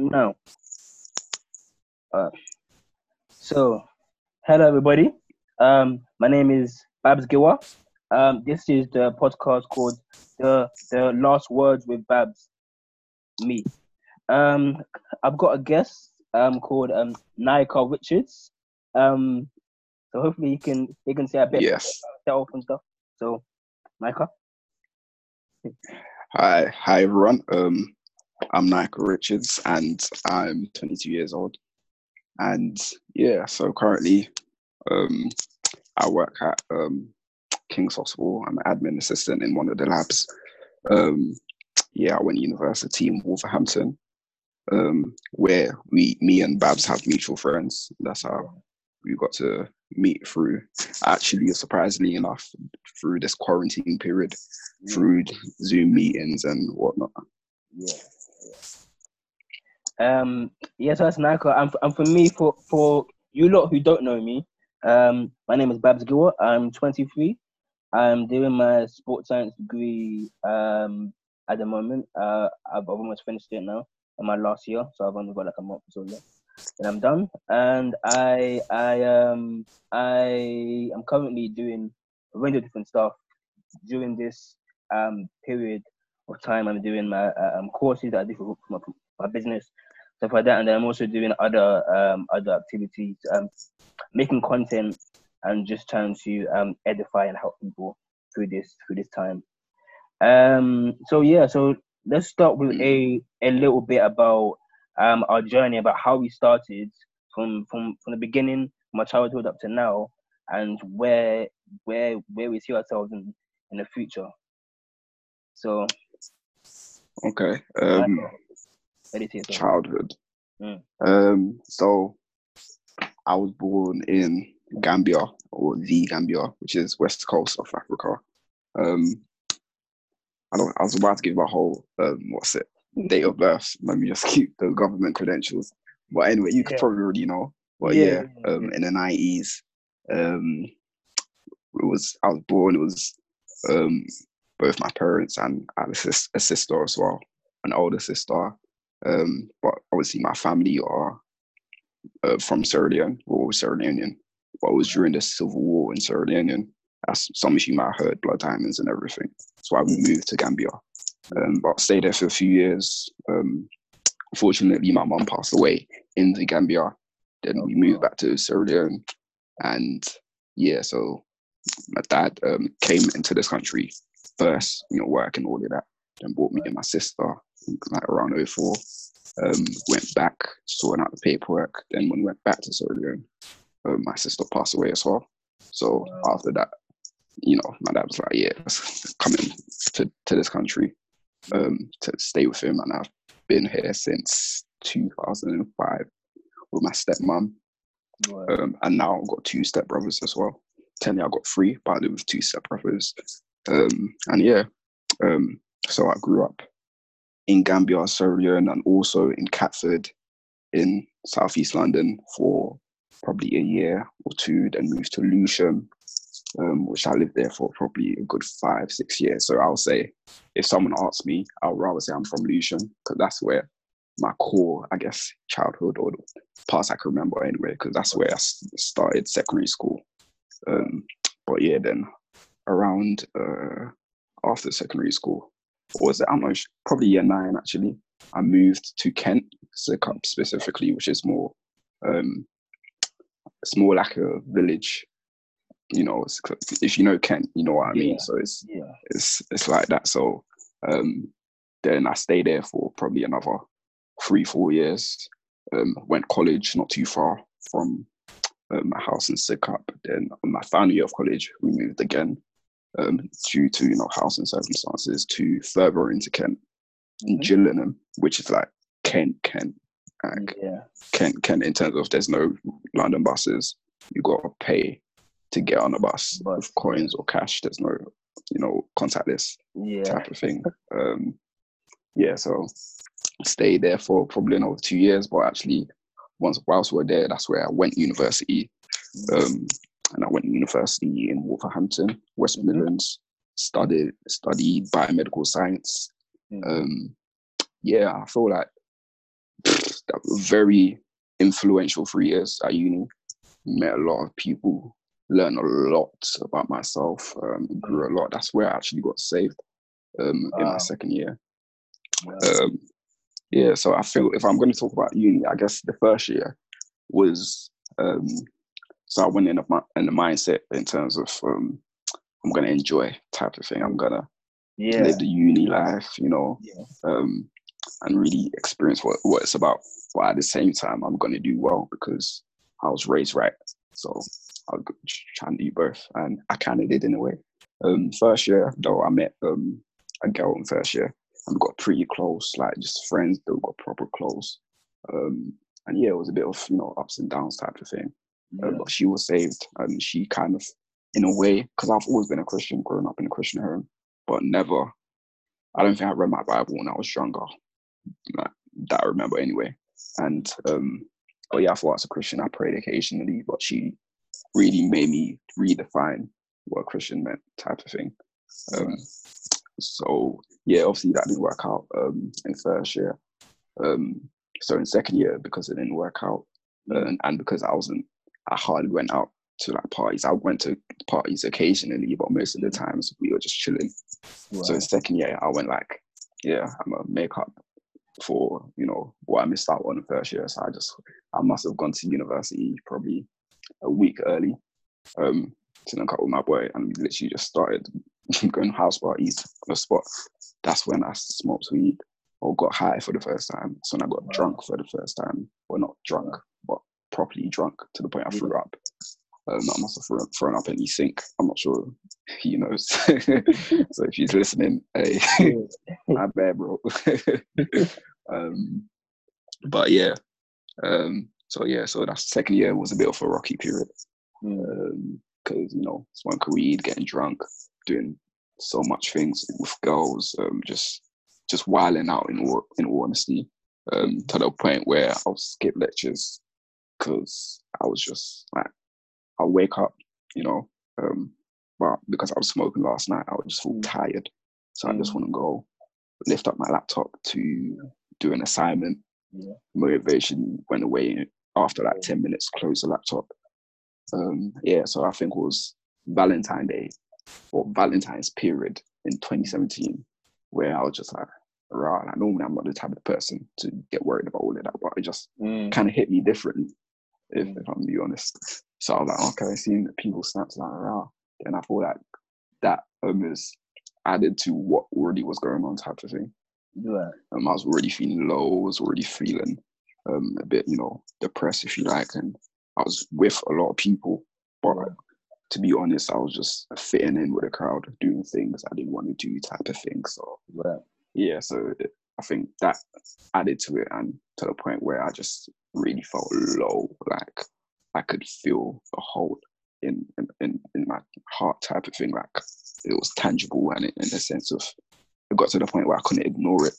No. Uh, so, hello everybody. Um, my name is Babs Giwa. Um, this is the podcast called the the Last Words with Babs. Me. Um, I've got a guest um called um Nyekiah Richards. Um, so hopefully you can you can say a bit Yes. about yourself and stuff. So, Nyekiah. Hi, hi everyone. Um, I'm Nyekiah Richards, and I'm 22 years old. And yeah, so currently, um, I work at um, King's Hospital. I'm an admin assistant in one of the labs. Um, yeah, I went to university in Wolverhampton, um, where we, me and Babs have mutual friends. That's how we got to meet through. Actually, surprisingly enough, through this quarantine period, through Zoom meetings and whatnot. Yeah. Um. Yes, that's Nyekiah. And, for, and for me, for for you lot who don't know me, um, my name is Babs Giwa. I'm 23. I'm doing my sports science degree um at the moment. Uh, I've I've almost finished it now in my last year, so I've only got like a month or so left. And I'm done. And I I um I am currently doing a range of different stuff during this um period of time. I'm doing my um courses that I do for my, my business stuff like that, and then I'm also doing other um other activities, um making content and just trying to um edify and help people through this through this time. Um so yeah, so let's start with a a little bit about um our journey about how we started from from from the beginning, my childhood up to now, and where where where we see ourselves in in the future. So Okay. Um, childhood. Mm. Um, so I was born in Gambia or the Gambia, which is west coast of Africa. Um, I don't. I was about to give my whole um, what's it date of birth. Let me just keep the government credentials. But anyway, you could Yeah. probably already know. But yeah, yeah, um, in the nineties, um, it was I was born. It was um, both my parents and I had a, sis- a sister as well, an older sister. Um, but obviously my family are uh, from Sierra Leone, we're all Sierra Leonean. But it was during the civil war in Sierra Leone. As some you might have heard, blood diamonds and everything. That's why we moved to Gambia. Um, but stayed there for a few years. Um, unfortunately, my mum passed away in the Gambia. Then we moved back to Sierra Leone. And yeah, so my dad um, came into this country first, you know, work and all of that. Then brought me and my sister, like around 04 um, went back, sorting out the paperwork. Then when we went back to Sierra Leone, um, my sister passed away as well. So after that, you know, my dad was like, "Yeah, let's to, to this country um, to stay with him," and I've been here since 2005 with my stepmom, um, and now I've got two stepbrothers as well. Technically, I've got three, but I live with two stepbrothers. Um, and yeah, um, so I grew up in Gambia, Sierra Leone, and also in Catford in southeast London for probably a year or two, then moved to Lewisham, um, which I lived there for probably a good five, six years. So I'll say, if someone asks me, I'll rather say I'm from Lewisham because that's where my core, I guess, childhood or the parts I can remember anyway, because that's where I started secondary school. Um, but yeah, then around uh, after secondary school, or was it? I'm not sure, probably year nine actually. I moved to Kent, Sidcup specifically, which is more, um, it's more like a village. You know, if you know Kent, you know what I mean. Yeah. So it's Yeah. it's it's like that. So um, then I stayed there for probably another three four years. Um, went college not too far from um, my house in Sidcup. Then on my final year of college, we moved again um, due to you know housing circumstances to further into Kent, in Mhm. Gillingham, which is like Kent, Kent, like Yeah. Kent, Kent. In terms of there's no London buses, you got to pay to get on a bus Bus, with coins or cash. There's no you know contactless Yeah. type of thing. Um, yeah, so stayed there for probably another two years, but actually, once whilst we were there, that's where I went university. Um, and I went to university in Wolverhampton, West Mhm. Midlands. Studied studied biomedical science. Mhm. Um, yeah, I feel like that were very influential three years at uni. Met a lot of people, learned a lot about myself, um, grew a lot. That's where I actually got saved um, in my second year. Um, yeah, so I feel if I'm going to talk about uni, I guess the first year was um, so I went in, a, in the mindset in terms of um, I'm going to enjoy type of thing. I'm going to yeah. live the uni life, you know, yeah. um, and really experience what, what it's about. But at the same time, I'm going to do well because I was raised right. So I'll try and do both. And I kind of did in a way. Um, first year, though, I met um, a girl in first year and we got pretty close, like just friends that got proper close. Um, and yeah, it was a bit of, you know, ups and downs type of thing. Yeah. but she was saved and she kind of, in a way, because I've always been a Christian, growing up in a Christian home, but never, I don't think I read my Bible when I was younger. That I remember anyway. And um, but yeah, thought as a Christian, I prayed occasionally, but she really made me redefine what a Christian meant, type of thing. Um, so yeah, obviously that didn't work out um, in first year. Um, so in second year, because it didn't work out, uh, and because I wasn't, I hardly went out to like parties. I went to parties occasionally, but most of the times we were just chilling. So in second year, I went like, yeah, I'm a makeup for you know what I missed out on the first year. So I just I must have gone to university probably a week early um, to link up with my boy, and we literally just started going house parties on the spot. That's when I smoked weed or got high for the first time. So when I got drunk for the first time, well not drunk, properly drunk to the point I threw up. Um, I must have thrown, thrown up any sink. I'm not sure he knows. so if he's listening, hey, my bad, bro. um, but yeah, um, so yeah, so that second year was a bit of a rocky period because um, you know smoking weed, getting drunk, doing so much things with girls, um, just just wilding out in all in all honesty, um, to the point where I'll skip lectures because I was just like I'll wake up, you know, um, but because I was smoking last night, I was just feel mm. tired, so I just mm. want to go lift up my laptop to do an assignment. Yeah. Motivation went away after like 10 minutes, close the laptop. Um, yeah, so I think it was Valentine Day or Valentine's period in 2017 where I was just like, rah, like normally I'm not the type of person to get worried about all of that, but it just mm. kind of hit me different, if, mm. if I'm be honest. So I was like, okay, seeing people snaps like rah, and I thought like that almost added to what already was going on type of thing. Yeah. Um, I was already feeling low, I was already feeling um, a bit, you know, depressed, if you like. And I was with a lot of people, but to be honest, I was just fitting in with the crowd, doing things I didn't want to do, type of thing. So yeah, so it, I think that added to it, and to the point where I just really felt low, like I could feel the hole in in, in my heart, type of thing. Like it was tangible, and in, in the sense of it got to the point where I couldn't ignore it.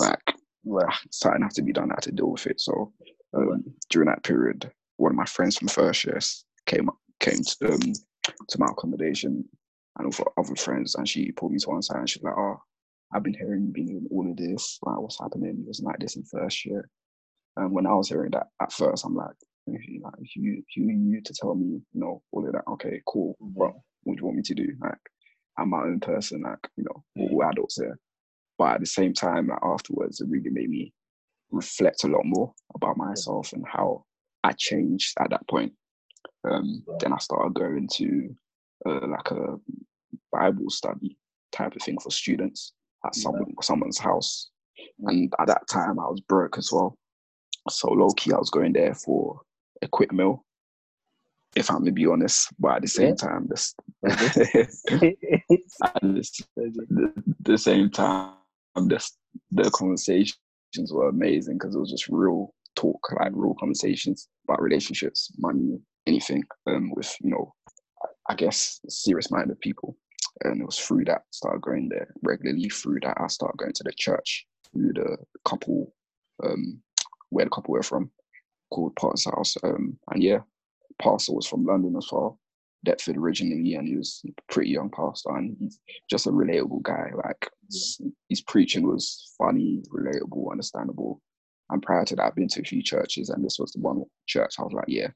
Like right. something had to be done. I had to deal with it. So um, during that period, one of my friends from first year came came to, um, to my accommodation and with other friends, and she pulled me to one side and she's like, "Oh, I've been hearing been all of this. Like, what's happening? It was like this in first year." And when I was hearing that at first, I'm like, "If you like, if you you you to tell me, you know, all of that, okay, cool. Mm-hmm. But what do you want me to do? Like, I'm my own person. Like, you know, we're all adults here." But at the same time, like, afterwards, it really made me reflect a lot more about myself and how I changed at that point. Um, then I started going to uh, like a Bible study type of thing for students at someone, someone's house. And at that time, I was broke as well. So low key, I was going there for a quick meal, if I'm to be honest. But at the same yeah. time, this, at the, the same time, the, the conversations were amazing because it was just real talk, like real conversations about relationships, money, anything, um, with you know, I guess serious-minded people. And it was through that I started going there regularly. Through that, I started going to the church who the couple, um, where the couple were from, called Potter's House. Um, and yeah, pastor was from London as well. Deptford originally, and he was a pretty young pastor, and he's just a relatable guy. Like his preaching was funny, relatable, understandable. And prior to that, I've been to a few churches, and this was the one church I was like, yeah,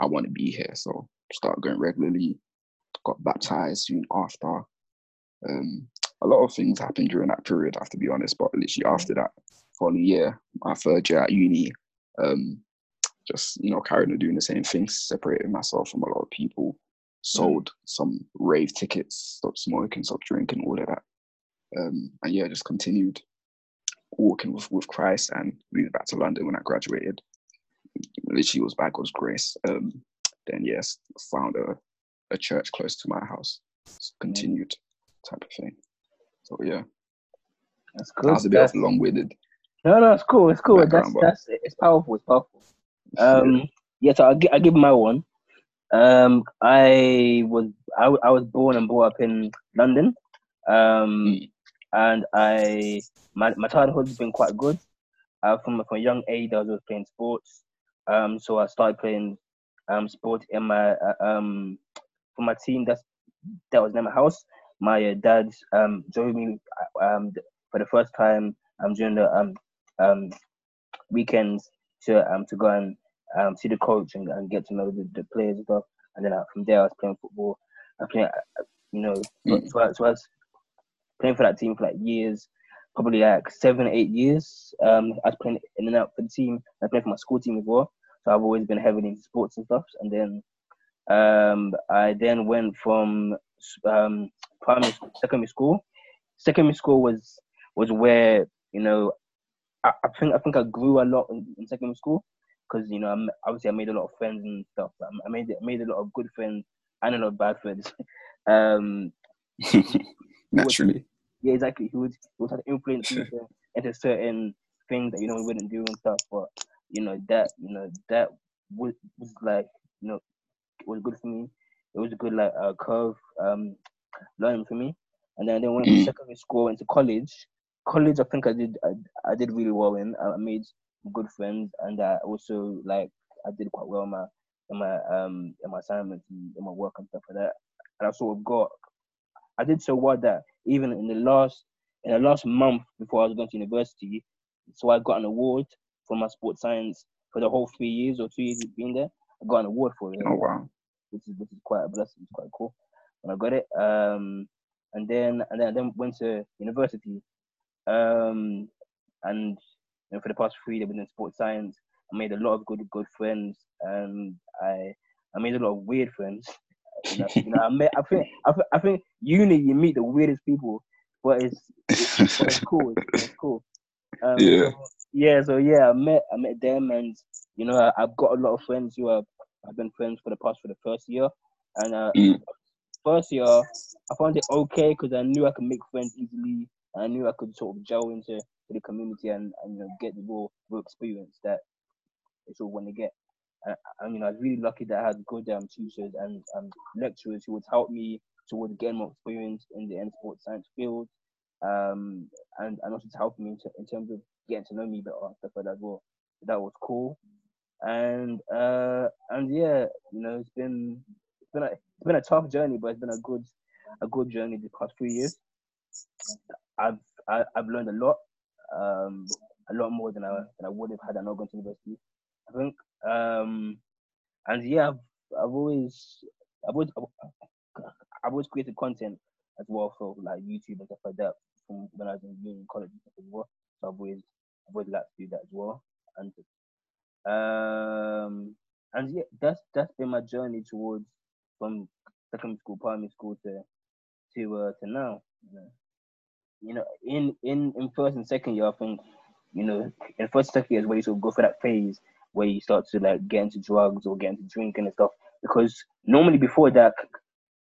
I want to be here. So started going regularly, got baptized soon after. Um, a lot of things happened during that period, I have to be honest. But literally after that, for a year, my third year at uni, um, just you know, carrying on doing the same things, separating myself from a lot of people, sold some rave tickets, stopped smoking, stopped drinking, all of that. Um, and yeah, just continued walking with, with Christ and moved back to London when I graduated. Literally was by God's grace. Um, then yes, found a, a church close to my house. It's Continued type of thing. So yeah. That's good. That was a bit that's, of long-winded. No, no, it's cool. It's cool. That's background, but- that's it's powerful. It's powerful. Um, yeah. So I I give my one. Um, I was I, I was born and brought up in London. Um, Mm. and I my my childhood has been quite good. Uh, from from a young age, I was always playing sports. Um, so I started playing um sport in my uh, um for my team. That's that was my house. My uh, dad um joined me uh, um for the first time um during the um um weekends to um to go and um see the coach and, and get to know the, the players and stuff. And then uh, from there, I was playing football. I playing, uh, you know, so, Mm. so, I, so I was playing for that team for like years, probably like seven, eight years. Um, I was playing in and out for the team. I played for my school team as well. So I've always been heavily into sports and stuff. And then um, I then went from um, primary, secondary school. Secondary school was was where you know I, I think I think I grew a lot in, in secondary school because you know I'm, obviously I made a lot of friends and stuff. I I made I made a lot of good friends and a lot of bad friends. um, Naturally. yeah, exactly. He would he would have to influence you into, into certain things that you know we wouldn't do and stuff. But you know that you know that was, was like you know was good for me. It was a good like uh, curve um learning for me. And then I then went to Mm. secondary school went to college. College, I think I did I, I did really well in. I made good friends, and I also like I did quite well in my in my um in my assignments and in my work and stuff like that. And I sort of got I did so well that even in the last in the last month before I was going to university, so I got an award for my sports science for the whole three years or two years of being there. I got an award for it, Oh wow. which is which is quite a blessing. It's quite cool when I got it. Um, and then and then I then went to university. Um, and you know, for the past three years within sports science, I made a lot of good good friends, and I I made a lot of weird friends. You know, you know I met I think I think, I think uni you meet the weirdest people, but it's it's, but it's cool. It's, it's cool. Um, Yeah. so, yeah. So yeah, I met I met them, and you know I, I've got a lot of friends who have I've been friends for the past for the first year, and uh, Mm. first year I found it okay because I knew I could make friends easily. And I knew I could sort of gel into the community and, and you know get the raw, raw experience that it's all want to get. And, and you know I was really lucky that I had good um, teachers and um, lecturers who would help me towards getting more experience in the end sports science field, um, and and also to help me in, t- in terms of getting to know me better and stuff like that as well. So that was cool, and uh, and yeah, you know it's been it's been a it's been a tough journey, but it's been a good a good journey the past few years. I've I, I've learned a lot, um, a lot more than I than I would have had I not gone to university. I think, um, and yeah, I've, I've always I've always I've always created content as well for like YouTube and stuff like that from when I was in uni college as well. So I've always I've always liked to do that as well. And um and yeah, that's that's been my journey towards from secondary school, primary school to to uh to now. You know, in in in first and second year, I think you know in first and second year is where you sort of go for that phase where you start to like get into drugs or get into drinking and stuff. Because normally before that,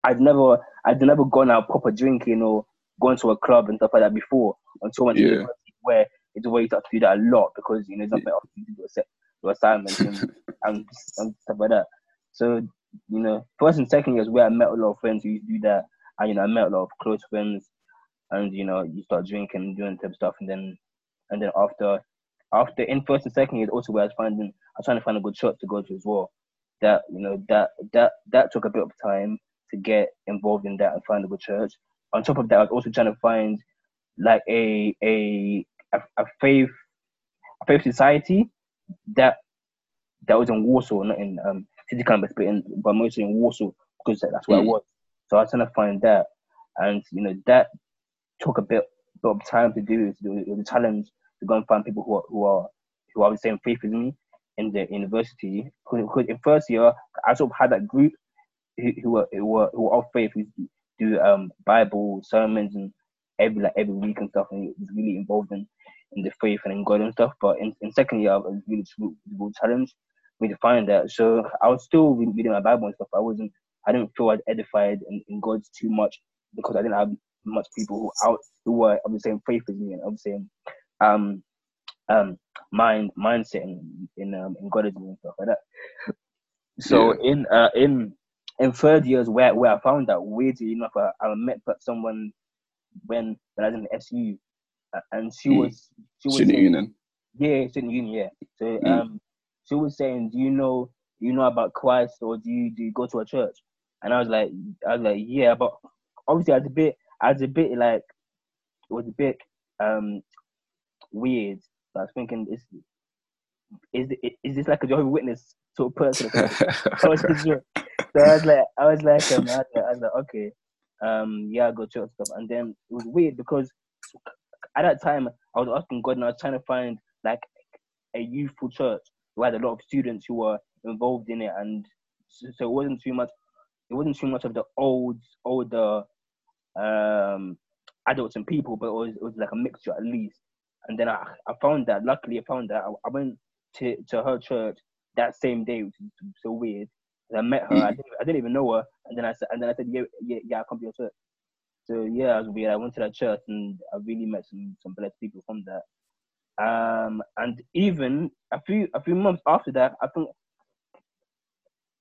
I'd never I'd never gone out proper drinking or gone to a club and stuff like that before until I went to Yeah. university where it's where you start to do that a lot because you know there's nothing else to do except your assignments and, and, and stuff like that. So you know, first and second years where I met a lot of friends who used to do that, and you know I met a lot of close friends, and you know you start drinking and doing type of stuff, and then and then after after in first and second years also where I was finding I was trying to find a good church to go to as well. That you know that that that took a bit of time to get involved in that and find a good church. On top of that, I was also trying to find like a a a, a faith faith society that that was in Walsall, not in um, city campus, but in but mostly in Walsall because that's where mm. I was. So I was trying to find that, and you know that took a bit, bit of time to do. It was a challenge to go and find people who are who are who are the same faith as me in the university. Because in first year, I sort of had that group who, who were who were who were of faith who do um Bible sermons and every like every week and stuff, and it was really involved in in the faith and in God and stuff. But in, in second year, I was really a challenge me to find that. So I was still reading my Bible and stuff. I wasn't, I didn't feel as edified in, in God too much because I didn't have much people who out who were of the same faith as me and of the same um um mind mindset in in um in God and stuff like that. So yeah. in uh in in third years where where I found that weirdly enough I, I met someone when when I was in the SU and she mm. was she was saying, union. Yeah, student union. Yeah. So mm. um, she was saying, "Do you know do you know about Christ or do you do you go to a church?" And I was like, I was like, yeah, but obviously I was a bit, I was a bit like, it was a bit um weird. So I was thinking, is is is this like a Jehovah's Witness sort of person? I was sure. So I was like, I was like, um, I was like, I was like okay, um, yeah, I go to church stuff, and then it was weird because at that time, I was asking God and I was trying to find like a youthful church who had a lot of students who were involved in it, and so, so it wasn't too much. It wasn't too much of the old, older um, adults and people, but it was, it was like a mixture at least. And then I, I found that. Luckily, I found that I, I went to, to her church that same day, which is so weird. I met her. I didn't, I didn't even know her, and then I said, and then I said, yeah, yeah, yeah, I come to your church. So yeah, was weird. I went to that church and I really met some some blessed people from that. Um, and even a few a few months after that, I think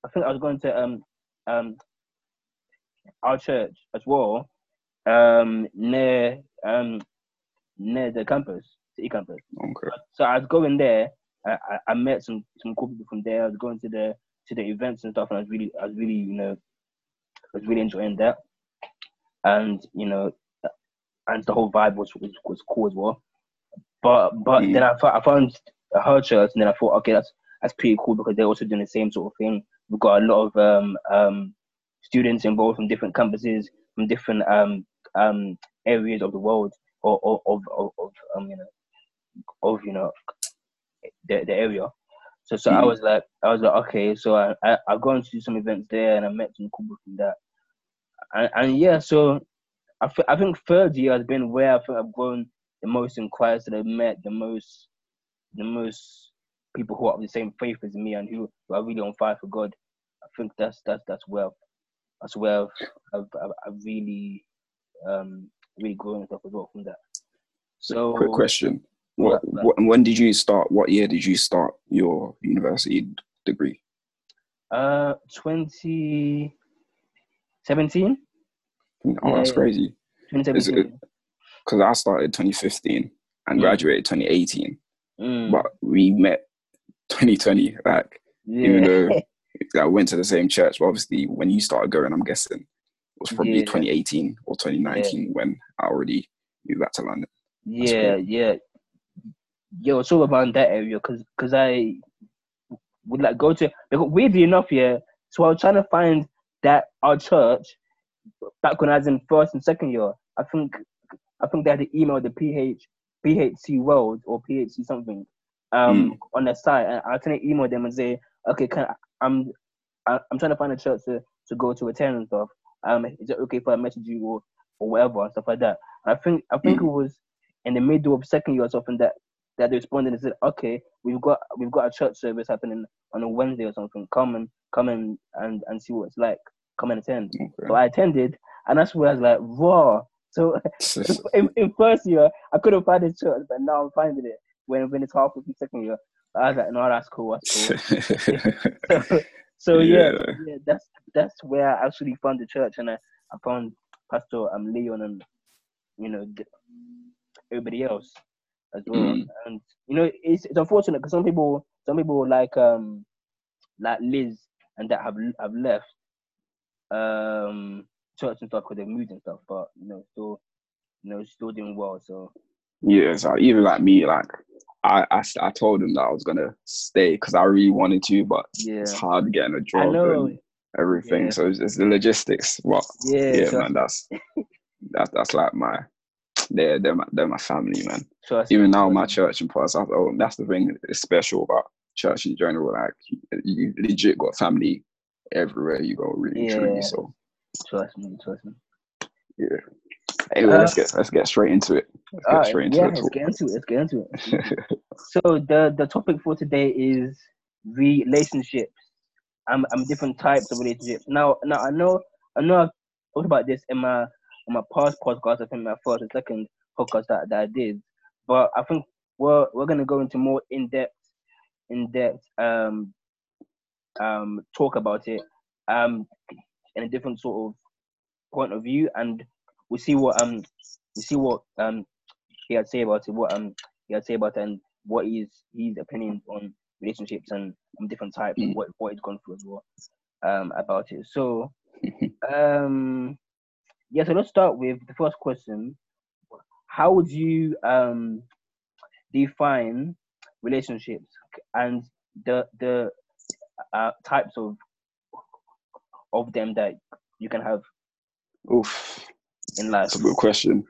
I think I was going to um um our church as well, um near um near the campus, city campus. Okay. So I was going there. I, I, I met some some cool people from there. I was going to the to the events and stuff, and I was really I was really you know I was really enjoying that and you know, and the whole vibe was was, was cool as well. But but mm. then I, I found her church, and then I thought, okay, that's that's pretty cool because they're also doing the same sort of thing. We've got a lot of um, um, students involved from different campuses, from different um, um, areas of the world, or, or of, of, of um, you know, of you know, the, the area. So so mm. I was like, I was like, okay. So I, I I've gone to some events there, and I met some cool people from that and, and yeah, so I, th- I think third year has been where I think I've grown the most in Christ and I've met the most the most people who are of the same faith as me and who, who are really on fire for God. I think that's that's that's where that's where I've I've, I've, I've really um really grown stuff as well from that. So quick question. What, what when did you start what year did you start your university degree? Uh twenty 17? Oh, that's crazy. 2017. Because I started 2015 and mm. graduated 2018. Mm. But we met 2020, like, yeah. even though I went to the same church. But obviously, when you started going, I'm guessing it was probably yeah. 2018 or 2019 yeah. when I already moved back to London. That's yeah, cool. yeah. Yo, it's all around that area because cause I would like go to, because weirdly enough, yeah. So I was trying to find that our church, back when I was in first and second year, I think I think they had to email the PH PHC World or PHC something um mm. on their site, and I was trying to email them and say, okay, can I, I'm I'm trying to find a church to, to go to attend and stuff. Um, is it okay if I message you or, or whatever and stuff like that? And I think I think mm. it was in the middle of second year or something that that they responded and said, okay, we've got we've got a church service happening on a Wednesday or something. Come and come and and, and see what it's like. Come and attend. Okay. So I attended, and that's where I was like, raw. So in, in first year, I couldn't find a church, but now I'm finding it when when it's halfway through second year. I was like, no, that's cool. That's cool. so, so yeah. yeah. yeah, that's that's where I actually found the church, and I, I found Pastor um Leon and you know everybody else as well. Mm. And you know, it's it's unfortunate because some people some people like um like Liz and that have have left um church and stuff because they've moved and stuff, but you know, still you know, still doing well. So yeah, so even like me, like I, I, I told him that I was gonna stay because I really wanted to, but Yeah. it's hard getting a job know. and everything. Yeah. So it's, it's the logistics. But Yeah. yeah, trust, man, that's that's that's like my they're they're my, they're my family, man. Even now, my church and South, oh, that's the thing that's special about church in general. Like you legit got family everywhere you go, really Yeah. truly. So Trust me. Trust me. yeah. Anyway, Uh, let's get let's get straight into it. Let's get Alright, straight into yeah, the let's get into it. Let's get into it. So the the topic for today is relationships. I'm I'm different types of relationships. Now now I know I know I've talked about this in my in my past podcast. I think my first and second podcast that, that I did. But I think we're we're gonna go into more in depth in depth um um talk about it um in a different sort of point of view and we see what um we see what um he had to say about it, what um he had to say about it and what is his his opinion on relationships and um, different types and Mm. what, what he's gone through as well um about it. So um yeah, so let's start with the first question. How would you um define relationships and the the uh, types of of them that you can have Oof, in life? that's a good question.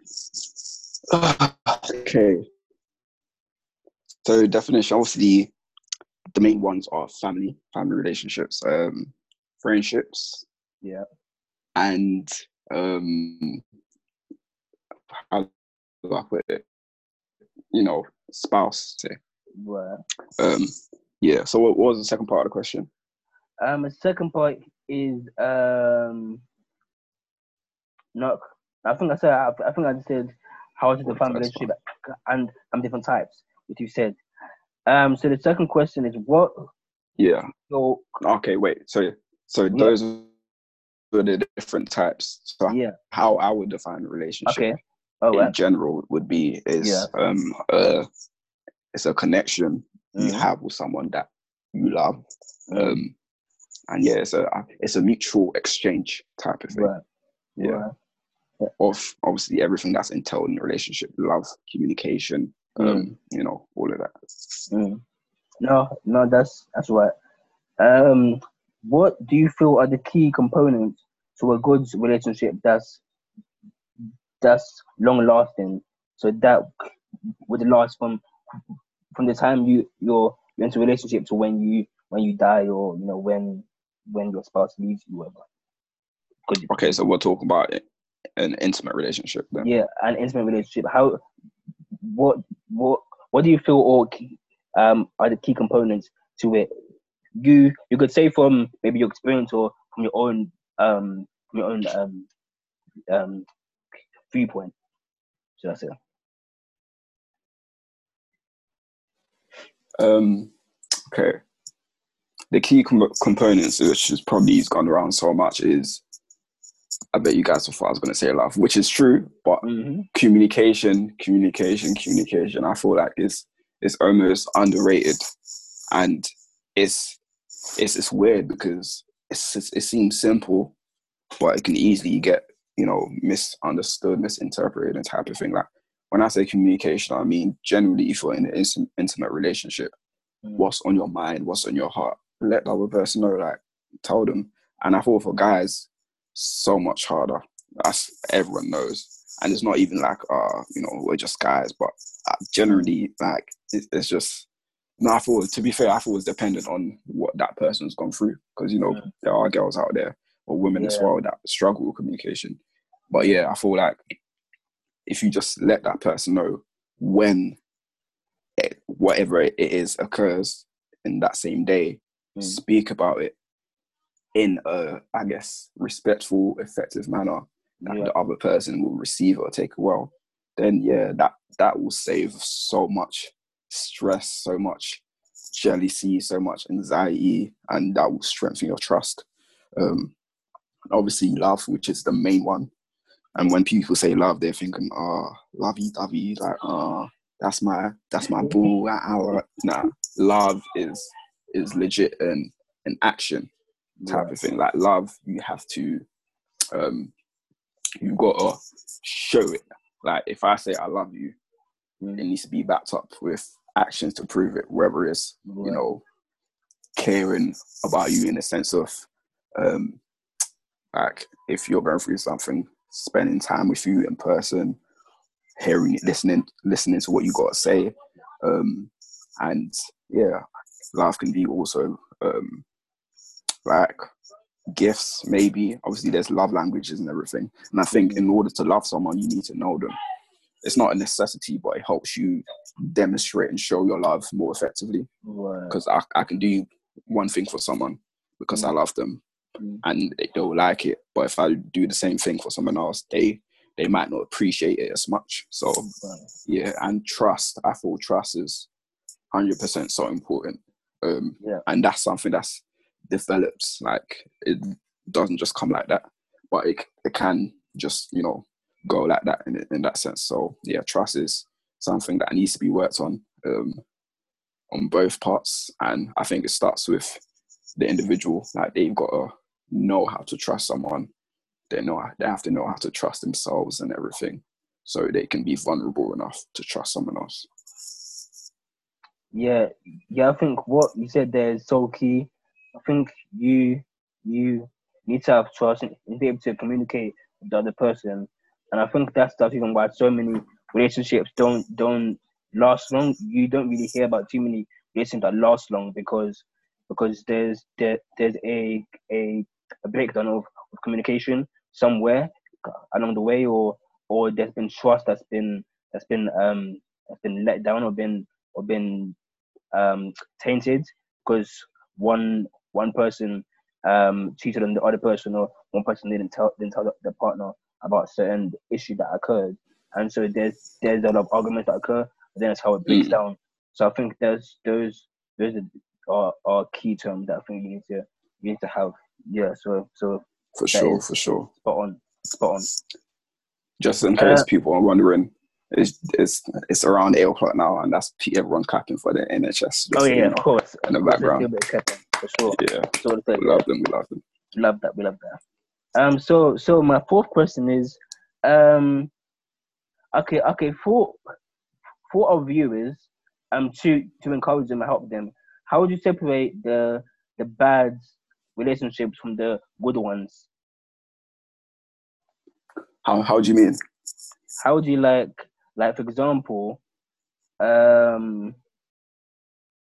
okay. So definition, obviously, the main ones are family, family relationships, um, friendships, Yeah. and um, how do I put it? You know, spouse. Say. Right. Um, yeah. So what, what was the second part of the question? Um, the second part is um, not. I think I said. I, I think I just said how to define relationship and um different types, which you said. Um, so the second question is what Yeah. your Okay. Wait. So so Yeah. those were the different types. So yeah how I would define a relationship. okay all in general would be is Yeah. um uh it's a connection you Mhm. have with someone that you love Mm. um and yeah it's a it's a mutual exchange type of thing right yeah right. of obviously everything that's entailed in a relationship love communication um you know all of that Mm. No, no, that's that's right. Um, what do you feel are the key components to a good relationship that's that's long lasting? So that would last from from the time you you're, you're into a relationship to when you when you die or you know when when your spouse leaves you. Whatever. 'Cause- okay so we're talking about an intimate relationship then yeah, an intimate relationship. How what what what do you feel or key, um are the key components to it? You you could say from maybe your experience or from your own um from your own um um viewpoint. Should I say? Um, okay. The key com- components, which has probably has gone around so much, is I bet you guys thought I was going to say love, which is true, but Mm-hmm. communication, communication, communication. I feel like it's it's almost underrated, and it's it's it's weird because it's, it's it seems simple, but it can easily get you know misunderstood, misinterpreted, and type of thing. Like when I say communication, I mean generally if you're in an intim- intimate relationship, Mm. what's on your mind, what's on your heart. Let the other person know, like tell them. And I thought for guys, so much harder. That's everyone knows, and it's not even like uh you know we're just guys, but uh, generally like it, it's just. No, I thought to be fair, I thought it was dependent on what that person's gone through because you know Mm. there are girls out there or women as well that struggle with communication. But yeah, I feel like if you just let that person know when it, whatever it is occurs in that same day, Mm. speak about it in a, I guess, respectful, effective manner that Yeah. the other person will receive or take well, then yeah, that that will save so much stress, so much jealousy, so much anxiety, and that will strengthen your trust. Um, obviously, love, which is the main one. And when people say love, they're thinking, "Oh, lovey dovey," like, "Oh, that's my that's my boo." ah, ah, ah." Nah, love is is legit and an action type of thing. Like love, you have to, um, you gotta show it. Like if I say I love you, Mm. it needs to be backed up with actions to prove it, whether it's Right. you know caring about you in the sense of um like if you're going through something, spending time with you in person, hearing it, listening, listening to what you got to say, um, and yeah, love can be also um like gifts maybe. Obviously there's love languages and everything and i think in order to love someone you need to know them it's not a necessity but it helps you demonstrate and show your love more effectively Right. because I, I can do one thing for someone because i Mm. love them Mm. and they don't like it but if i do the same thing for someone else they they might not appreciate it as much so Right. yeah and trust i feel trust is 100% so important um Yeah. and that's something that's developed like it doesn't just come like that but it, it can just you know go like that in, in that sense so yeah trust is something that needs to be worked on um on both parts and i think it starts with the individual like they've got to know how to trust someone they know they have to know how to trust themselves and everything so they can be vulnerable enough to trust someone else Yeah, yeah. I think what you said there is so key. I think you you need to have trust and and be able to communicate with the other person, and I think that's the reason why so many relationships don't don't last long. You don't really hear about too many relationships that last long because because there's there, there's a a, a breakdown of, of communication somewhere along the way, or or there's been trust that's been that's been um that's been let down or been or been um, tainted because one one person um, cheated on the other person or one person didn't tell didn't tell the, the partner about certain issue that occurred, and so there's there's a lot of arguments that occur. And then that's how it breaks Mm. down. So I think there's those those are, are key terms that I think you need to you need to have. Yeah. So so for sure for sure spot on, spot on. just in case Uh, people are wondering it's, it's it's around eight o'clock now and that's P- everyone clapping for the nhs Oh yeah, you of course. in the Of course, there's background. still a bit of clapping, for sure. yeah So the we love them we love them love that we love that um so so my fourth question is um okay okay for for our viewers um to to encourage them and help them how would you separate the the bad relationships from the good ones? How, how do you mean? How would you like like for example um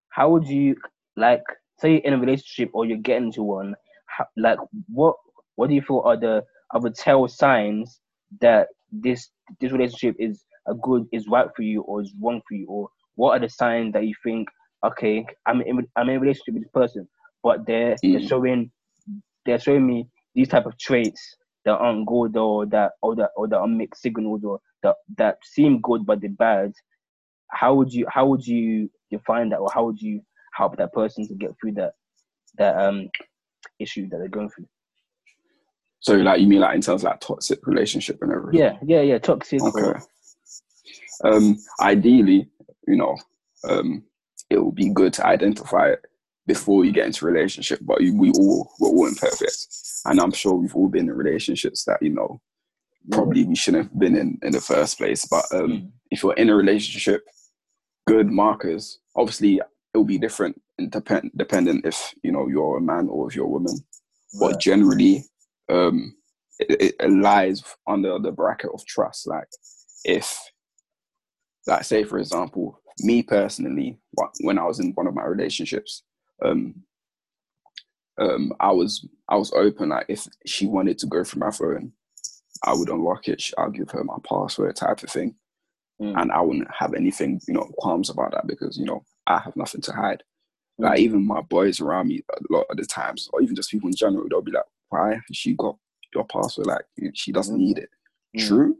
how would you like say in a relationship or you're getting into one how, like what what do you feel are the other tell signs that this this relationship is a good is right for you or is wrong for you? Or what are the signs that you think okay i'm in i'm in a relationship with this person but they're they're Mm. showing they're showing me these type of traits that aren't good or that or that or that are mixed signals or that that seem good but they're bad. How would you how would you define that or how would you help that person to get through that that um issue that they're going through so like you mean like in terms of like toxic relationship and everything? Yeah yeah yeah toxic okay. um ideally you know um it would be good to identify it before you get into a relationship but we all we're all imperfect. And i'm sure we've all been in relationships that you know probably we shouldn't have been in in the first place. But um Mm. if you're in a relationship good markers obviously it will be different and depend dependent if you know you're a man or if you're a woman. But generally um it, it- lies under the bracket of trust. Like if like say for example me personally when i was in one of my relationships um um i was i was open. Like if she wanted to go through my phone i would unlock it. I'll give her my password type of thing. Mm. and i wouldn't have anything you know qualms about that because you know i have nothing to hide. Mm. like even my boys around me a lot of the times, or even just people in general, they'll be like, "Why has she got your password? Like she doesn't Mm. need it." Mm. True,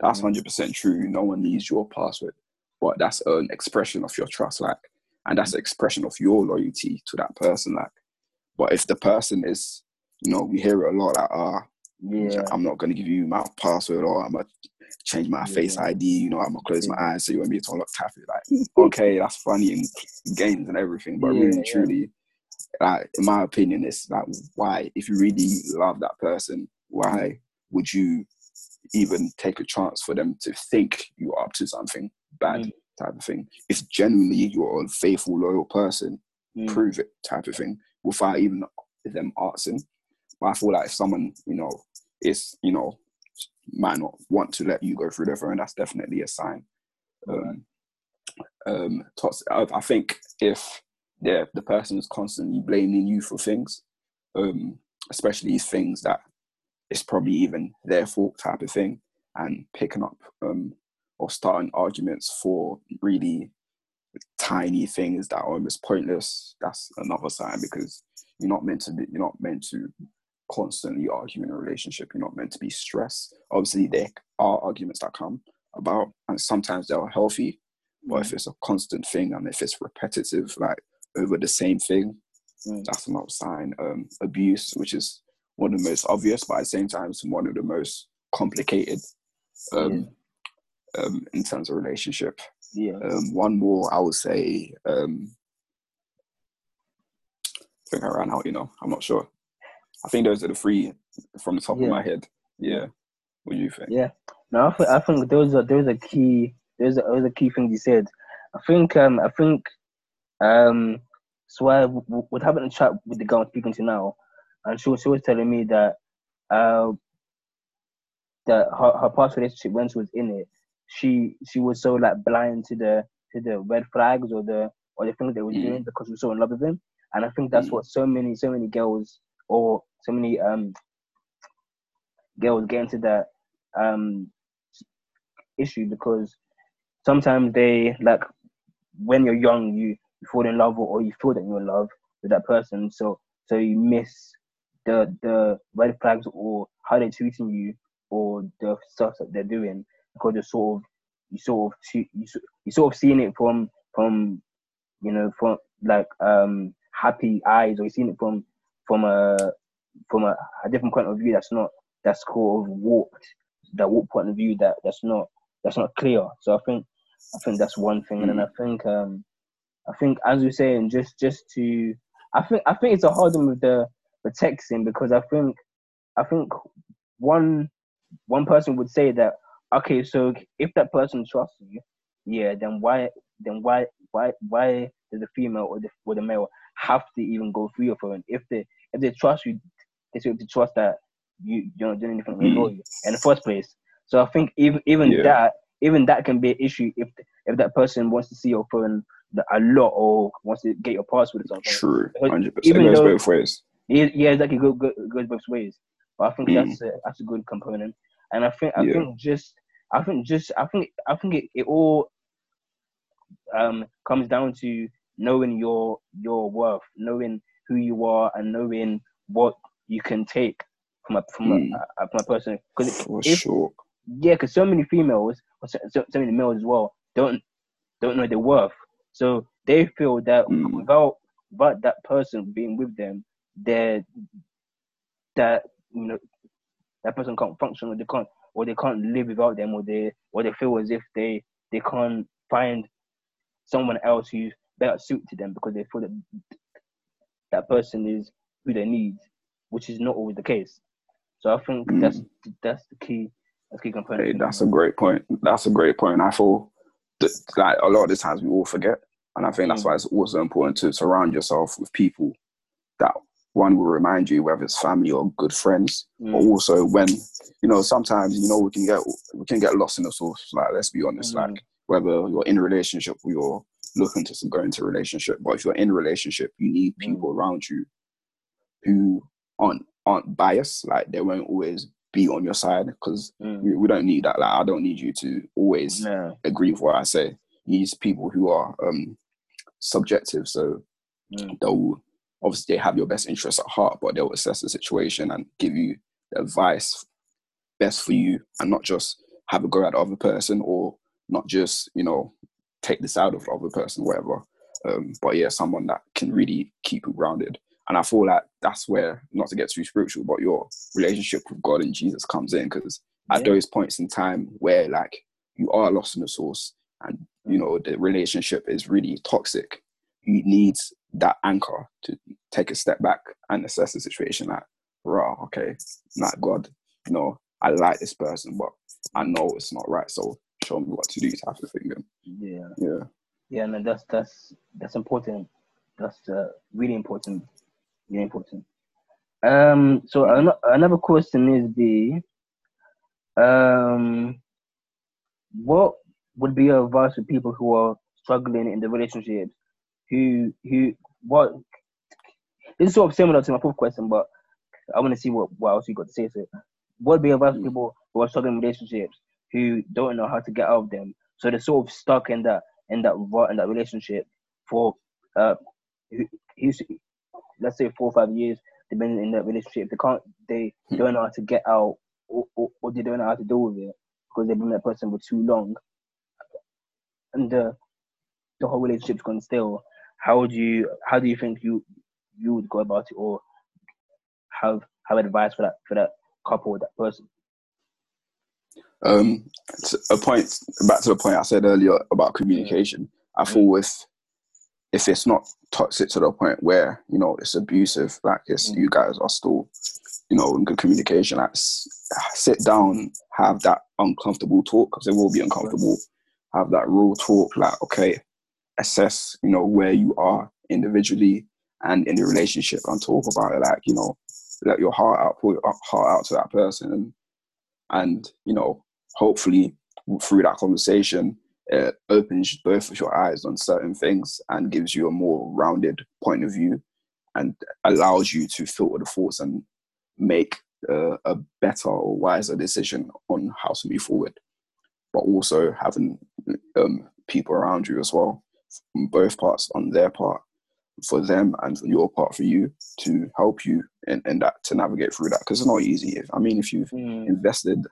that's Mm. hundred percent true. No one needs your password, but that's an expression of your trust, like, and that's an expression of your loyalty to that person, like. But if the person is, you know, we hear it a lot, like, ah, yeah I'm not gonna give you my password, or I'm gonna change my face ID. You know, I'm gonna close my eyes so you won't be able to unlock tap it. Like, okay, that's funny in games and everything, but Yeah, really, yeah. truly, like in my opinion, it's like why, if you really love that person, why would you even take a chance for them to think you're up to something bad? Mm. type of thing. If genuinely you're a faithful, loyal person, Mm. prove it type of thing without even them asking. But I feel like if someone, you know, is, you know, might not want to let you go through their phone, that's definitely a sign. Um, um, tox- I, I think if yeah, the person is constantly blaming you for things, um, especially things that it's probably even their fault type of thing, and picking up um, or starting arguments for really tiny things that are almost pointless, that's another sign because you're not meant to be, you're not meant to constantly argue in a relationship. You're not meant to be stressed. Obviously, there are arguments that come about, and sometimes they're healthy. But if it's a constant thing and if it's repetitive, like over the same thing, Mm. that's another sign. Um, abuse, which is one of the most obvious, but at the same time, it's one of the most complicated um, um, in terms of relationship. Yeah. Um, one more, I would say. Um, I think I ran out. You know, I'm not sure. I think those are the three from the top Yeah. of my head. Yeah. What do you think? Yeah. No, I think I think those are those are key. Those are those are key things you said. I think um I think um so I w- w- was having a chat with the girl I'm speaking to now, and she was she was telling me that uh that her, her past relationship when she was in it, she she was so like blind to the to the red flags or the or the things they were Mm. doing because she was so in love with him. And I think that's Mm. what so many so many girls or so many um girls get into that um issue because sometimes they like when you're young you, you fall in love or, or you feel that you're in love with that person so so you miss the the red flags or how they're treating you or the stuff that they're doing because you're sort of you sort of you, you sort of seeing it from from you know from like um happy eyes or you're seeing it from from a from a, a different point of view that's not that's sort of warped that warped point of view that that's not that's not clear. So i think i think that's one thing. And then i think um i think as you're saying just just to i think i think it's a hard one with the the texting because i think i think one one person would say that okay so if that person trusts you yeah then why then why why why does the female or the or the male have to even go through your phone? If they if they trust you they should to trust that you you're not doing anything annoy you mm. in the first place. So i think even even Yeah. that even that can be an issue if if that person wants to see your phone a lot or wants to get your password or something True. 100%. It goes though- both ways. yeah, yeah, exactly. Go, go, goes both ways. But I think Mm. that's a, that's a good component. And I think I Yeah. think just I think just I think I think it, it all um comes down to knowing your your worth, knowing who you are, and knowing what you can take from a from Mm. a, a from a person. Because For if sure. yeah, because so many females, or so, so, so many males as well, don't don't know their worth. So they feel that Mm. without without that person being with them, they're that you know that person can't function or they can't or they can't live without them or they or they feel as if they they can't find someone else who's better suited to them because they feel that that person is who they need, which is not always the case. So I think Mm. that's that's the key that's key component. Hey, that's a great point. That's a great point. I feel that like a lot of the times we all forget, and I think that's Mm. why it's also important to surround yourself with people that one will remind you, whether it's family or good friends, but Mm. also when you know sometimes you know we can get we can get lost in the sauce. Like let's be honest, Mhm. like whether you're in a relationship or you're looking to go into a relationship, but if you're in a relationship, you need Mm. people around you who aren't aren't biased. Like they won't always be on your side because Mm. we, we don't need that. Like I don't need you to always No. agree with what I say. You need people who are um subjective, so Mm. they'll obviously they have your best interests at heart, but they'll assess the situation and give you the advice best for you, and not just have a go at the other person or not just you know take this out of the other person, whatever. Um, but yeah, someone that can really keep you grounded. And I feel like that's where, not to get too spiritual, but your relationship with God and Jesus comes in because at Yeah. those points in time where like you are lost in the sauce and you know the relationship is really toxic, you need that anchor to take a step back and assess the situation. Like, raw, okay, not God, you know, I like this person, but I know it's not right. So show me what to do type of thing. Yeah. yeah, Yeah, no, that's that's that's important. That's uh, really important. Really important. Um, so an- another question is the um, what would be your advice for people who are struggling in the relationships? Who who what? This is sort of similar to my fourth question, but I want to see what, what else you got to say. So, what would be your advice for Mm. people who are struggling in relationships who don't know how to get out of them? So they're sort of stuck in that in that rut in that relationship for uh, who- who's let's say four or five years they've been in that relationship. They can't they Hmm. don't know how to get out or, or, or they don't know how to deal with it because they've been that person for too long, and the the whole relationship's gone stale. How would you how do you think you you would go about it or have have advice for that for that couple or that person? um, a point back to the point I said earlier about communication. I Mm. feel with if it's not toxic to the point where you know it's abusive, like it's Mm. you guys are still you know in good communication. Like sit down, have that uncomfortable talk because it will be uncomfortable. Have that real talk, like okay, assess you know where you are individually and in the relationship and talk about it. Like you know, let your heart out, pour your heart out to that person, and and you know hopefully through that conversation it opens both of your eyes on certain things and gives you a more rounded point of view and allows you to filter the thoughts and make uh, a better or wiser decision on how to move forward but also having um, people around you as well from both parts on their part for them and for your part for you to help you in, in that to navigate through that because it's not easy if, i mean if you've Mm, invested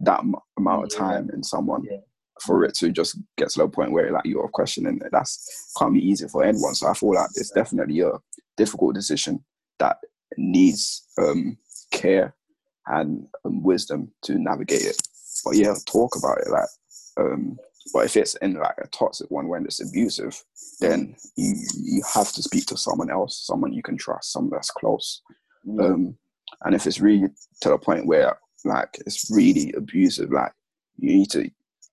that m- amount of Yeah. time in someone Yeah. For it to just get to the point where like you're questioning it. That's can't be easy for anyone. So i feel like it's definitely a difficult decision that needs um care and um, wisdom to navigate it. But yeah talk about it like um but if it's in like a toxic one when it's abusive then you you have to speak to someone else someone you can trust someone that's close. Yeah. um, and if it's really to the point where like it's really abusive, like you need to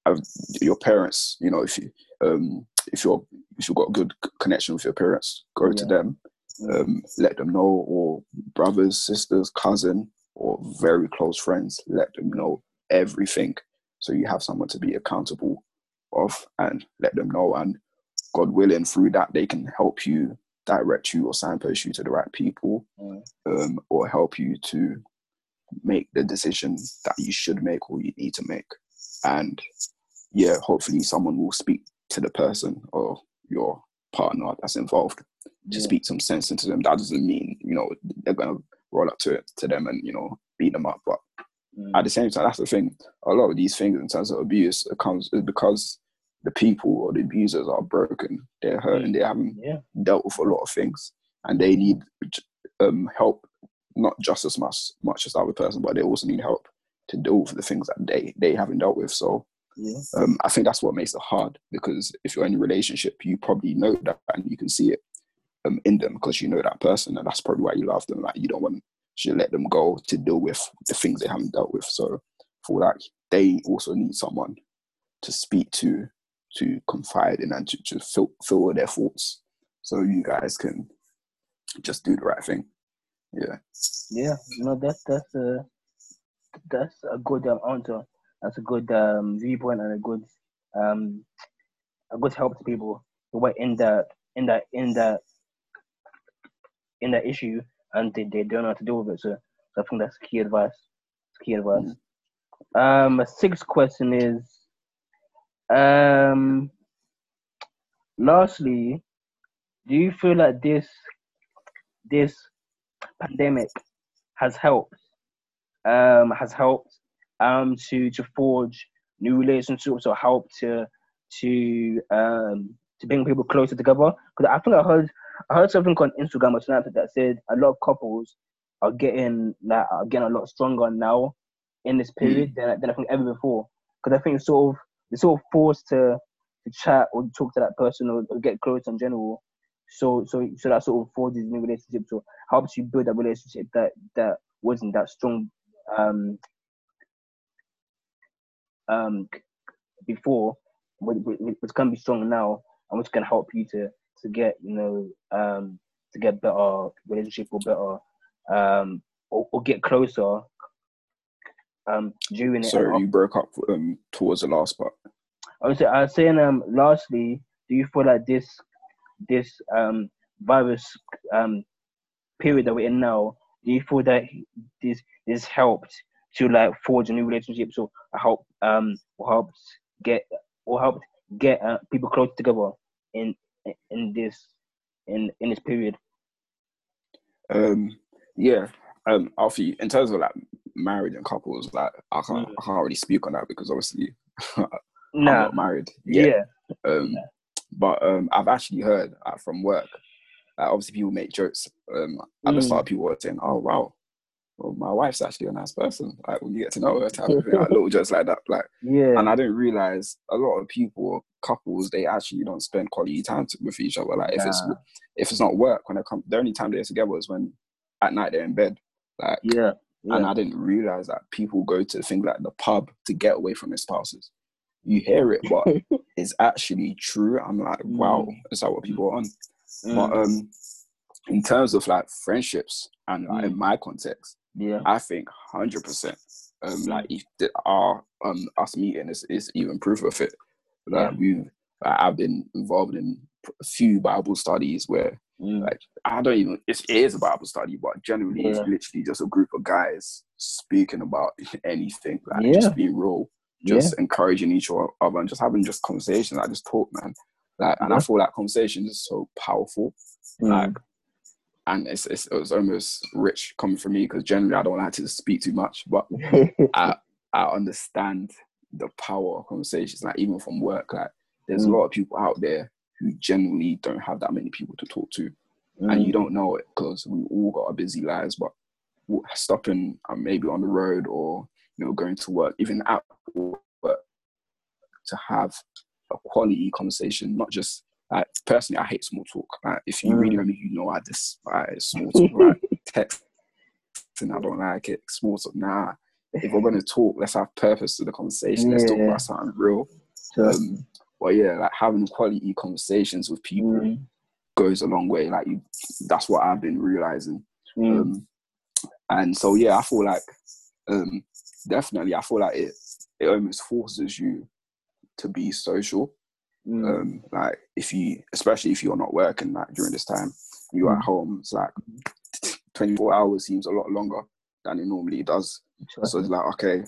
have your parents. You know, if you um, if you're if you've got a good connection with your parents, go to them, um, let them know, or brothers, sisters, cousin, or very close friends, let them know everything, so you have someone to be accountable of, and let them know. And God willing, through that they can help you direct you or signpost you to the right people Mm. um, or help you to make the decision that you should make or you need to make. And yeah, hopefully someone will speak to the person or your partner that's involved to Yeah. speak some sense into them. That doesn't mean, you know, they're gonna roll up to to them and, you know, beat them up. But Mm. at the same time, that's the thing. A lot of these things in terms of abuse it comes is because the people or the abusers are broken. They're hurt and they haven't Yeah. dealt with a lot of things, and they need um, help not just as much much as the other person, but they also need help to deal with the things that they they haven't dealt with. So Yeah. um, I think that's what makes it hard because if you're in a relationship, you probably know that and you can see it um, in them because you know that person, and that's probably why you love them. Like you don't want to let them go to deal with the things they haven't dealt with. So for that, they also need someone to speak to, to confide in, and to, to fill, fill their thoughts, so you guys can just do the right thing. Yeah. Yeah, no, that's that's a that's a good um, answer. That's a good um, viewpoint and a good um, a good help to people who are in that in that in that in that issue and they, they don't know how to deal with it. So, so I think that's key advice. Key advice. Um, a sixth question is um, lastly, do you feel like this this pandemic has helped um has helped um to to forge new relationships or help to to um to bring people closer together. Because i think i heard i heard something on instagram or snapchat that said a lot of couples are getting like are getting a lot stronger now in this period than, than i think ever before. Because i think it's sort of they're sort of forced to to chat or talk to that person or, or get close in general. So so so that sort of forges new relationships or helps you build a relationship that that wasn't that strong um um before, which, which can be strong now, and which can help you to to get you know um, to get better relationship or better um, or, or get closer um, during it. Sorry, you broke up um, towards the last part. I was, I was saying, um, lastly, do you feel like this this um virus um period that we're in now, do you feel that this this helped to like forge a new relationship. So I help um or helped get or helped get uh, people close together in in this in in this period? Um, yeah. Um, Alfie, in terms of like married and couples, like I can't, mm. I can't really speak on that because obviously I'm not married. Yet. Yeah. Um, yeah. but um, I've actually heard uh, from work. Like, obviously, people make jokes. Um, at mm. the start, people were saying, "Oh wow, well, my wife's actually a nice person. Like when you get to know her, type of thing, like, little jokes like that. Like, yeah. And I didn't realize a lot of people, couples, they actually don't spend quality time with each other. Like, if it's if it's not work, when they come, the only time they're together is when at night they're in bed. Like, yeah. yeah. And I didn't realize that people go to things like the pub to get away from their spouses. You hear it, but it's actually true. I'm like, wow, mm. is that what people are on? Mm. But um, in terms of like friendships and like, mm. in my context, yeah, I think hundred percent. Um, like if the, our um us meeting is, is even proof of it. Like yeah. we, like, I've been involved in a few Bible studies where Mm. Like I don't even it is a Bible study, but generally yeah. it's literally just a group of guys speaking about anything, like yeah. just being real, just encouraging each other and just having just conversations. I just talk, man. Like and I feel like conversation is so powerful. Mm. Like and it's, it's, it's almost rich coming from me because generally I don't like to speak too much, but I I understand the power of conversations. Like even from work, like there's mm. a lot of people out there who generally don't have that many people to talk to, mm. and you mm. don't know it because we all got our busy lives. But stopping um, maybe on the road or you know going to work, even at work, to have a quality conversation, not just like personally, I hate small talk. Like if you mm. really know me, you know I despise small talk. like text, and I don't like it. Small talk, nah. If we're gonna talk, let's have purpose to the conversation. Let's talk about something real. Um, but yeah, like having quality conversations with people mm. goes a long way. Like you, that's what I've been realizing. Mm. Um, and so yeah, I feel like um, definitely, I feel like it it almost forces you to be social. Mm. Um, like if you, especially if you're not working, like during this time, you're at mm. home. It's like 24 hours seems a lot longer than it normally does. Sure. So it's like okay,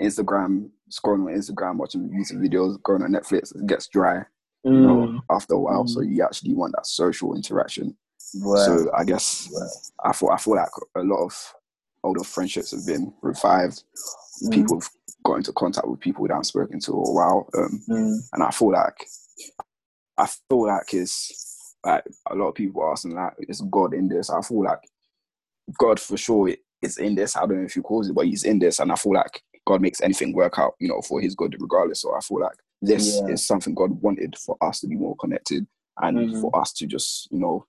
Instagram, scrolling on Instagram, watching YouTube videos, going on Netflix, it gets dry. Mm. You know, mm. after a while, mm. so you actually want that social interaction. Right. So I guess right. I thought I feel like a lot of older friendships have been revived. Mm. People have got into contact with people that I've spoken to a while, um, mm. and I feel like I feel like it's like a lot of people are asking like, is God in this? I feel like God for sure is in this. I don't know if you call it, but He's in this, and I feel like God makes anything work out, you know, for His good, regardless. So I feel like this yeah. is something God wanted for us to be more connected and mm-hmm. for us to just, you know,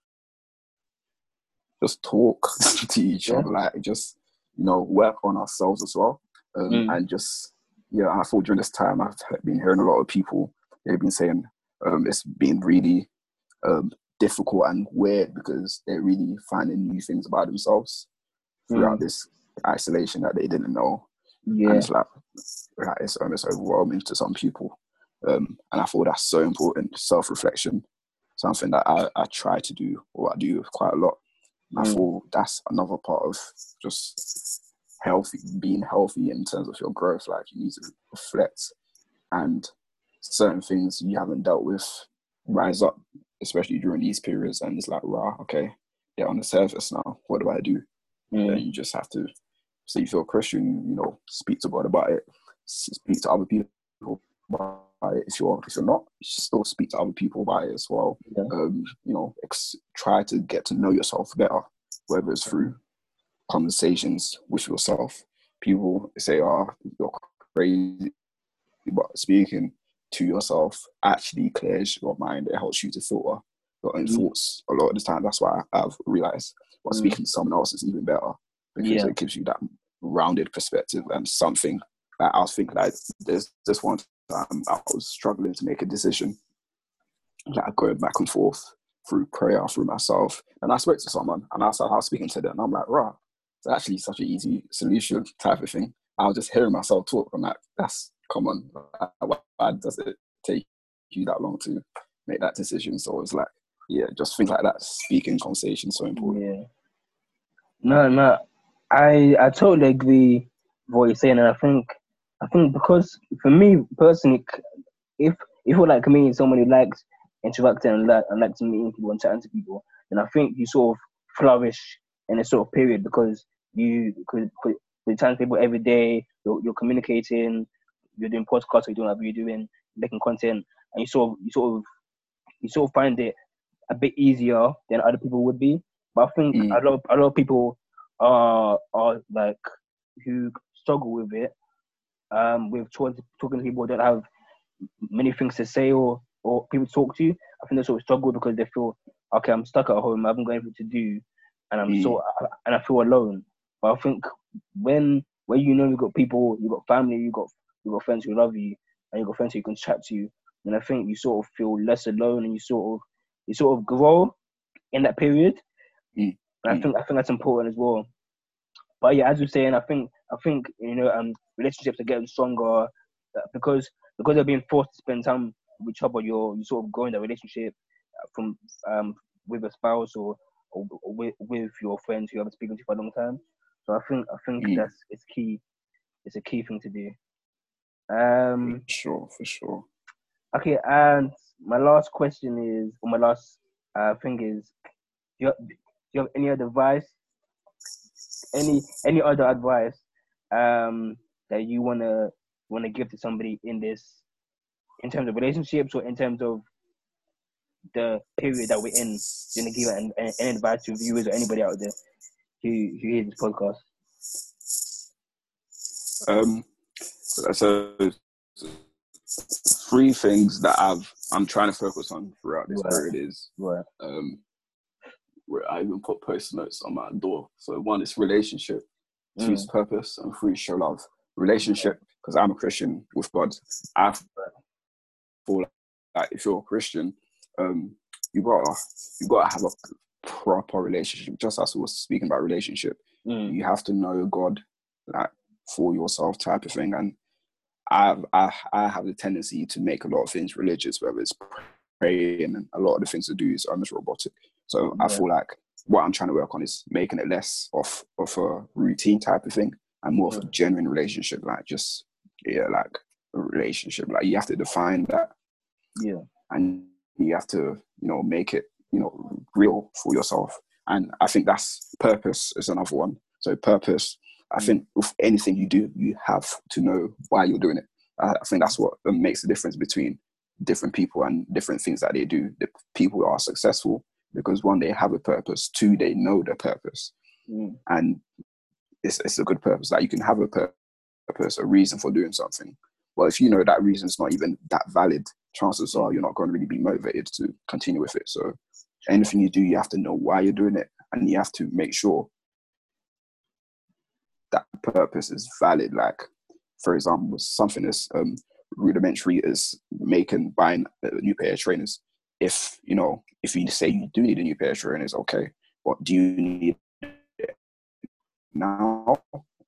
just talk to each yeah. other, like just, you know, work on ourselves as well, um, mm. and just, yeah. I thought during this time I've been hearing a lot of people they've been saying um, it's been really um, difficult and weird because they're really finding new things about themselves throughout mm. this isolation that they didn't know yeah. And it's like, like it's almost overwhelming to some people. Um, and I thought that's so important, self reflection, something that I, I try to do or I do quite a lot. Mm. I thought that's another part of just healthy, being healthy in terms of your growth. Like you need to reflect and certain things you haven't dealt with rise up, especially during these periods. And it's like, wow, okay, they're on the surface now. What do I do? Mm. And you just have to so you feel Christian, you know, speak to God about it, speak to other people about it. If you're if you're not, still speak to other people about it as well. Yeah. Um, you know, ex- try to get to know yourself better, whether it's through conversations with yourself. People say, "Oh, you're crazy," but speaking to yourself actually clears your mind. It helps you to filter your own mm. thoughts a lot of the time. That's why I've realized. But mm. speaking to someone else is even better because yeah. it gives you that rounded perspective and something that I was thinking that there's just one time I was struggling to make a decision, like going back and forth through prayer, through myself. And I spoke to someone and I started speaking to them, and I'm like, right, it's actually such an easy solution type of thing. I was just hearing myself talk. I'm like, that's common. Why does it take you that long to make that decision? So it's like, yeah, just things like that. Speaking conversation so important. Yeah. No, no, I I totally agree with what you're saying, and I think I think because for me personally, if if you're like me, someone who likes interacting and like and likes meeting people and chatting to people, then I think you sort of flourish in a sort of period because you could put with chatting people every day, you're, you're communicating, you're doing podcasts, you're doing whatever you're doing, making content, and you sort of you sort of you sort of find it a bit easier than other people would be. But I think mm. a lot of, a lot of people are are like who struggle with it, um, with talking, talking to people who don't have many things to say or or people to talk to. I think they sort of struggle because they feel okay, I'm stuck at home, I haven't got anything to do, and I'm mm. so and I feel alone. But I think when when you know you've got people, you've got family, you've got you've got friends who love you, and you've got friends who can chat to you, then I think you sort of feel less alone, and you sort of you sort of grow in that period. Mm. And I mm. think I think that's important as well. But yeah, as you're saying, I think I think you know um relationships are getting stronger uh, because because they're being forced to spend time with each other. You're you sort of growing that relationship uh, from um with a spouse or, or, with with your friends who you haven't spoken to for a long time. So I think I think mm. that's it's key. It's a key thing to do. Um, for sure, for sure. Okay, and my last question is, or my last uh, thing is, do you, have, do you have any other advice? Any any other advice um, that you wanna wanna give to somebody in this, in terms of relationships or in terms of the period that we're in? You wanna give an, an, an advice to viewers or anybody out there who who hears this podcast? Um, so three things that I've I'm trying to focus on throughout this right. period is right. um, where I even put post notes on my door. So one is relationship, mm. is mm. purpose, and three show love. Relationship, because I'm a Christian with God. I feel like if you're a Christian, um, you gotta you gotta have a proper relationship. Just as we were speaking about relationship, mm. you have to know God like for yourself type of thing. And I, I I have the tendency to make a lot of things religious, whether it's praying and a lot of the things to do is almost robotic. So yeah. I feel like what I'm trying to work on is making it less of of a routine type of thing and more of a genuine relationship, like just yeah, like a relationship. Like you have to define that. Yeah. And you have to, you know, make it, you know, real for yourself. And I think that's purpose is another one. So purpose I mm. think with anything you do, you have to know why you're doing it. I, think that's what makes the difference between different people and different things that they do. The people are successful because one, they have a purpose. Two, they know their purpose, mm. and it's it's a good purpose. That like you can have a purpose, a reason for doing something. Well, if you know that reason is not even that valid, chances are you're not going to really be motivated to continue with it. So anything you do, you have to know why you're doing it, and you have to make sure that purpose is valid. Like, for example, something as um, rudimentary as making buying a new pair of trainers. If you know, if you say you do need a new pair of trainers, okay, what do you need now?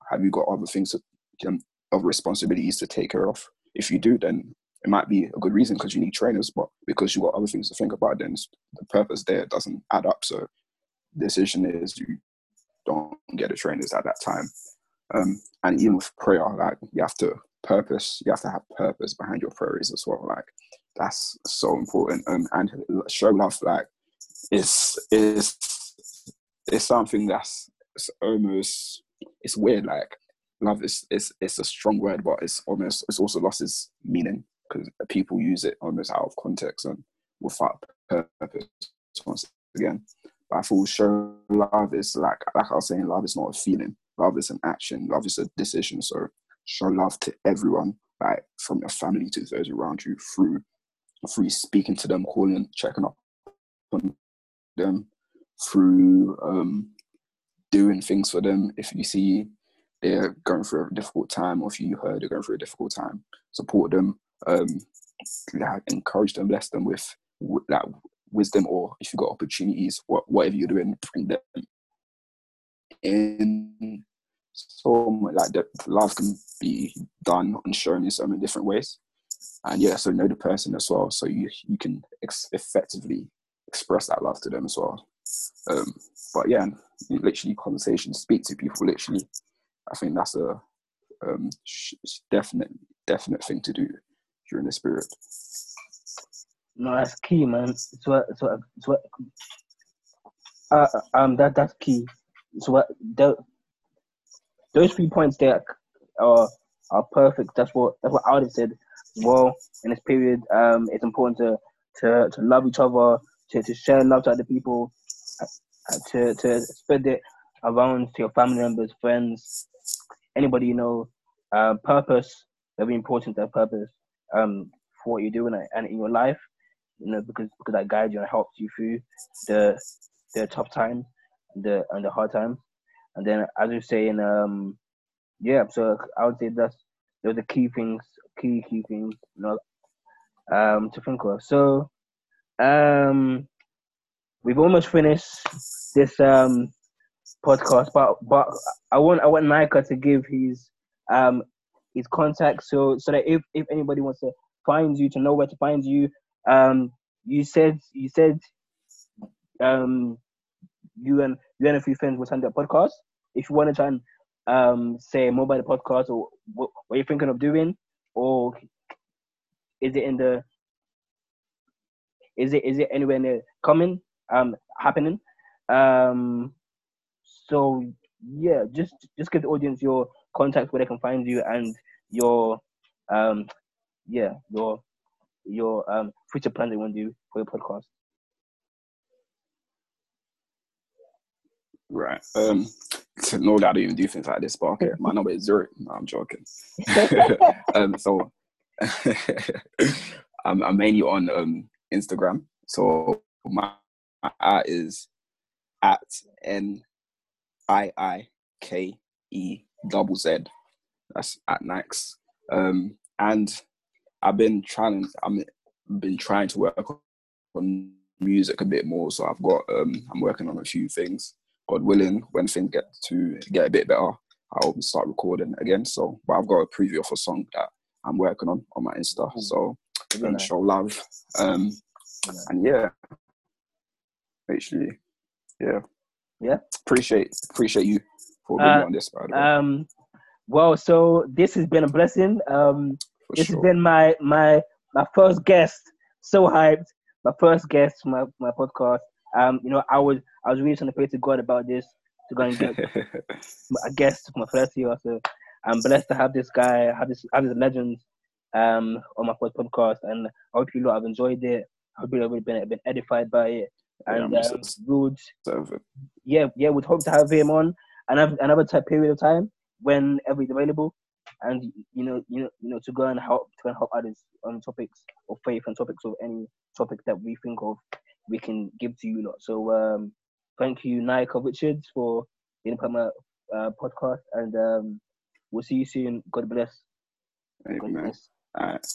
Have you got other things to, um, other responsibilities to take care of? If you do, then it might be a good reason because you need trainers, but because you got other things to think about, then the purpose there doesn't add up. So, the decision is you don't get the trainers at that time. Um, and even with prayer, like you have to purpose, you have to have purpose behind your prayers as well. Like that's so important. Um, and show love, like is is is something that's it's almost it's weird. Like love is is it's a strong word, but it's almost it's also lost its meaning because people use it almost out of context and without purpose once again. But I feel show love is like like I was saying, love is not a feeling love is an action, love is a decision. So show love to everyone, like from your family to those around you through through speaking to them, calling, checking up on them, through um, doing things for them. If you see they're going through a difficult time, or if you heard they're going through a difficult time, support them. um, encourage them, bless them with that wisdom, or if you've got opportunities, whatever you're doing, bring them in. So like that, love can be done and shown in so many different ways, and yeah, so know the person as well, so you you can ex- effectively express that love to them as well. Um, but yeah, literally conversation, speak to people. Literally, I think that's a um, definite definite thing to do during this period. No, that's key, man. It's what it's what it's what. Uh, um, that that's key. So what the, those three points there are are perfect. That's what that's what I would have said. Well, in this period, um, it's important to to to love each other, to to share love to other people, uh, to to spread it around to your family members, friends, anybody you know. Uh, purpose very important. That purpose um for what you're doing and in your life, you know, because because that guides you and helps you through the the tough times, the and the hard times. And then as you're saying, um, yeah. So I would say that's those are the key things, key key things, know, um, to think of. So, um, we've almost finished this um podcast, but but I want I want Nyekiah to give his um his contact so so that if if anybody wants to find you to know where to find you um you said you said um you and you and a few friends will send a podcast if you want to try and um say the podcast or what, what you're thinking of doing or is it in the is it is it anywhere near coming um happening? Um so yeah just just give the audience your contact where they can find you and your um yeah your your um future plans you want to do for your podcast. Right. Um that I don't even do things like this, but okay, my number is zero. No, I'm joking. um, so I'm, I'm, mainly on um, Instagram. So my, my at is at n i i k e double z. That's at Nix. Um, and I've been trying. I'm been trying to work on music a bit more. So I've got. Um, I'm working on a few things. God willing, when things get to get a bit better, I'll start recording again. So, but I've got a preview of a song that I'm working on on my Insta. So, um, show love. Um, and yeah, actually, yeah, yeah. Appreciate appreciate you for being uh, on this. By the way. Um, well, so this has been a blessing. Um, for this sure. has been my my my first guest. So hyped. My first guest, my my podcast. Um, you know, I was I was really trying to pray to God about this to go and get a guest for my first year. So I'm blessed to have this guy, have this have this legend um on my first podcast, and I hope you lot have enjoyed it. I hope you have been been edified by it, and yeah, um, would yeah yeah would hope to have him on another another type period of time whenever he's available, and you know you know you know to go and help to go and help others on topics of faith and topics of any topic that we think of we can give to you lot. So um, thank you, Nyekiah Richards, for being part of my uh, podcast, and um, we'll see you soon. God bless. God bless. All right.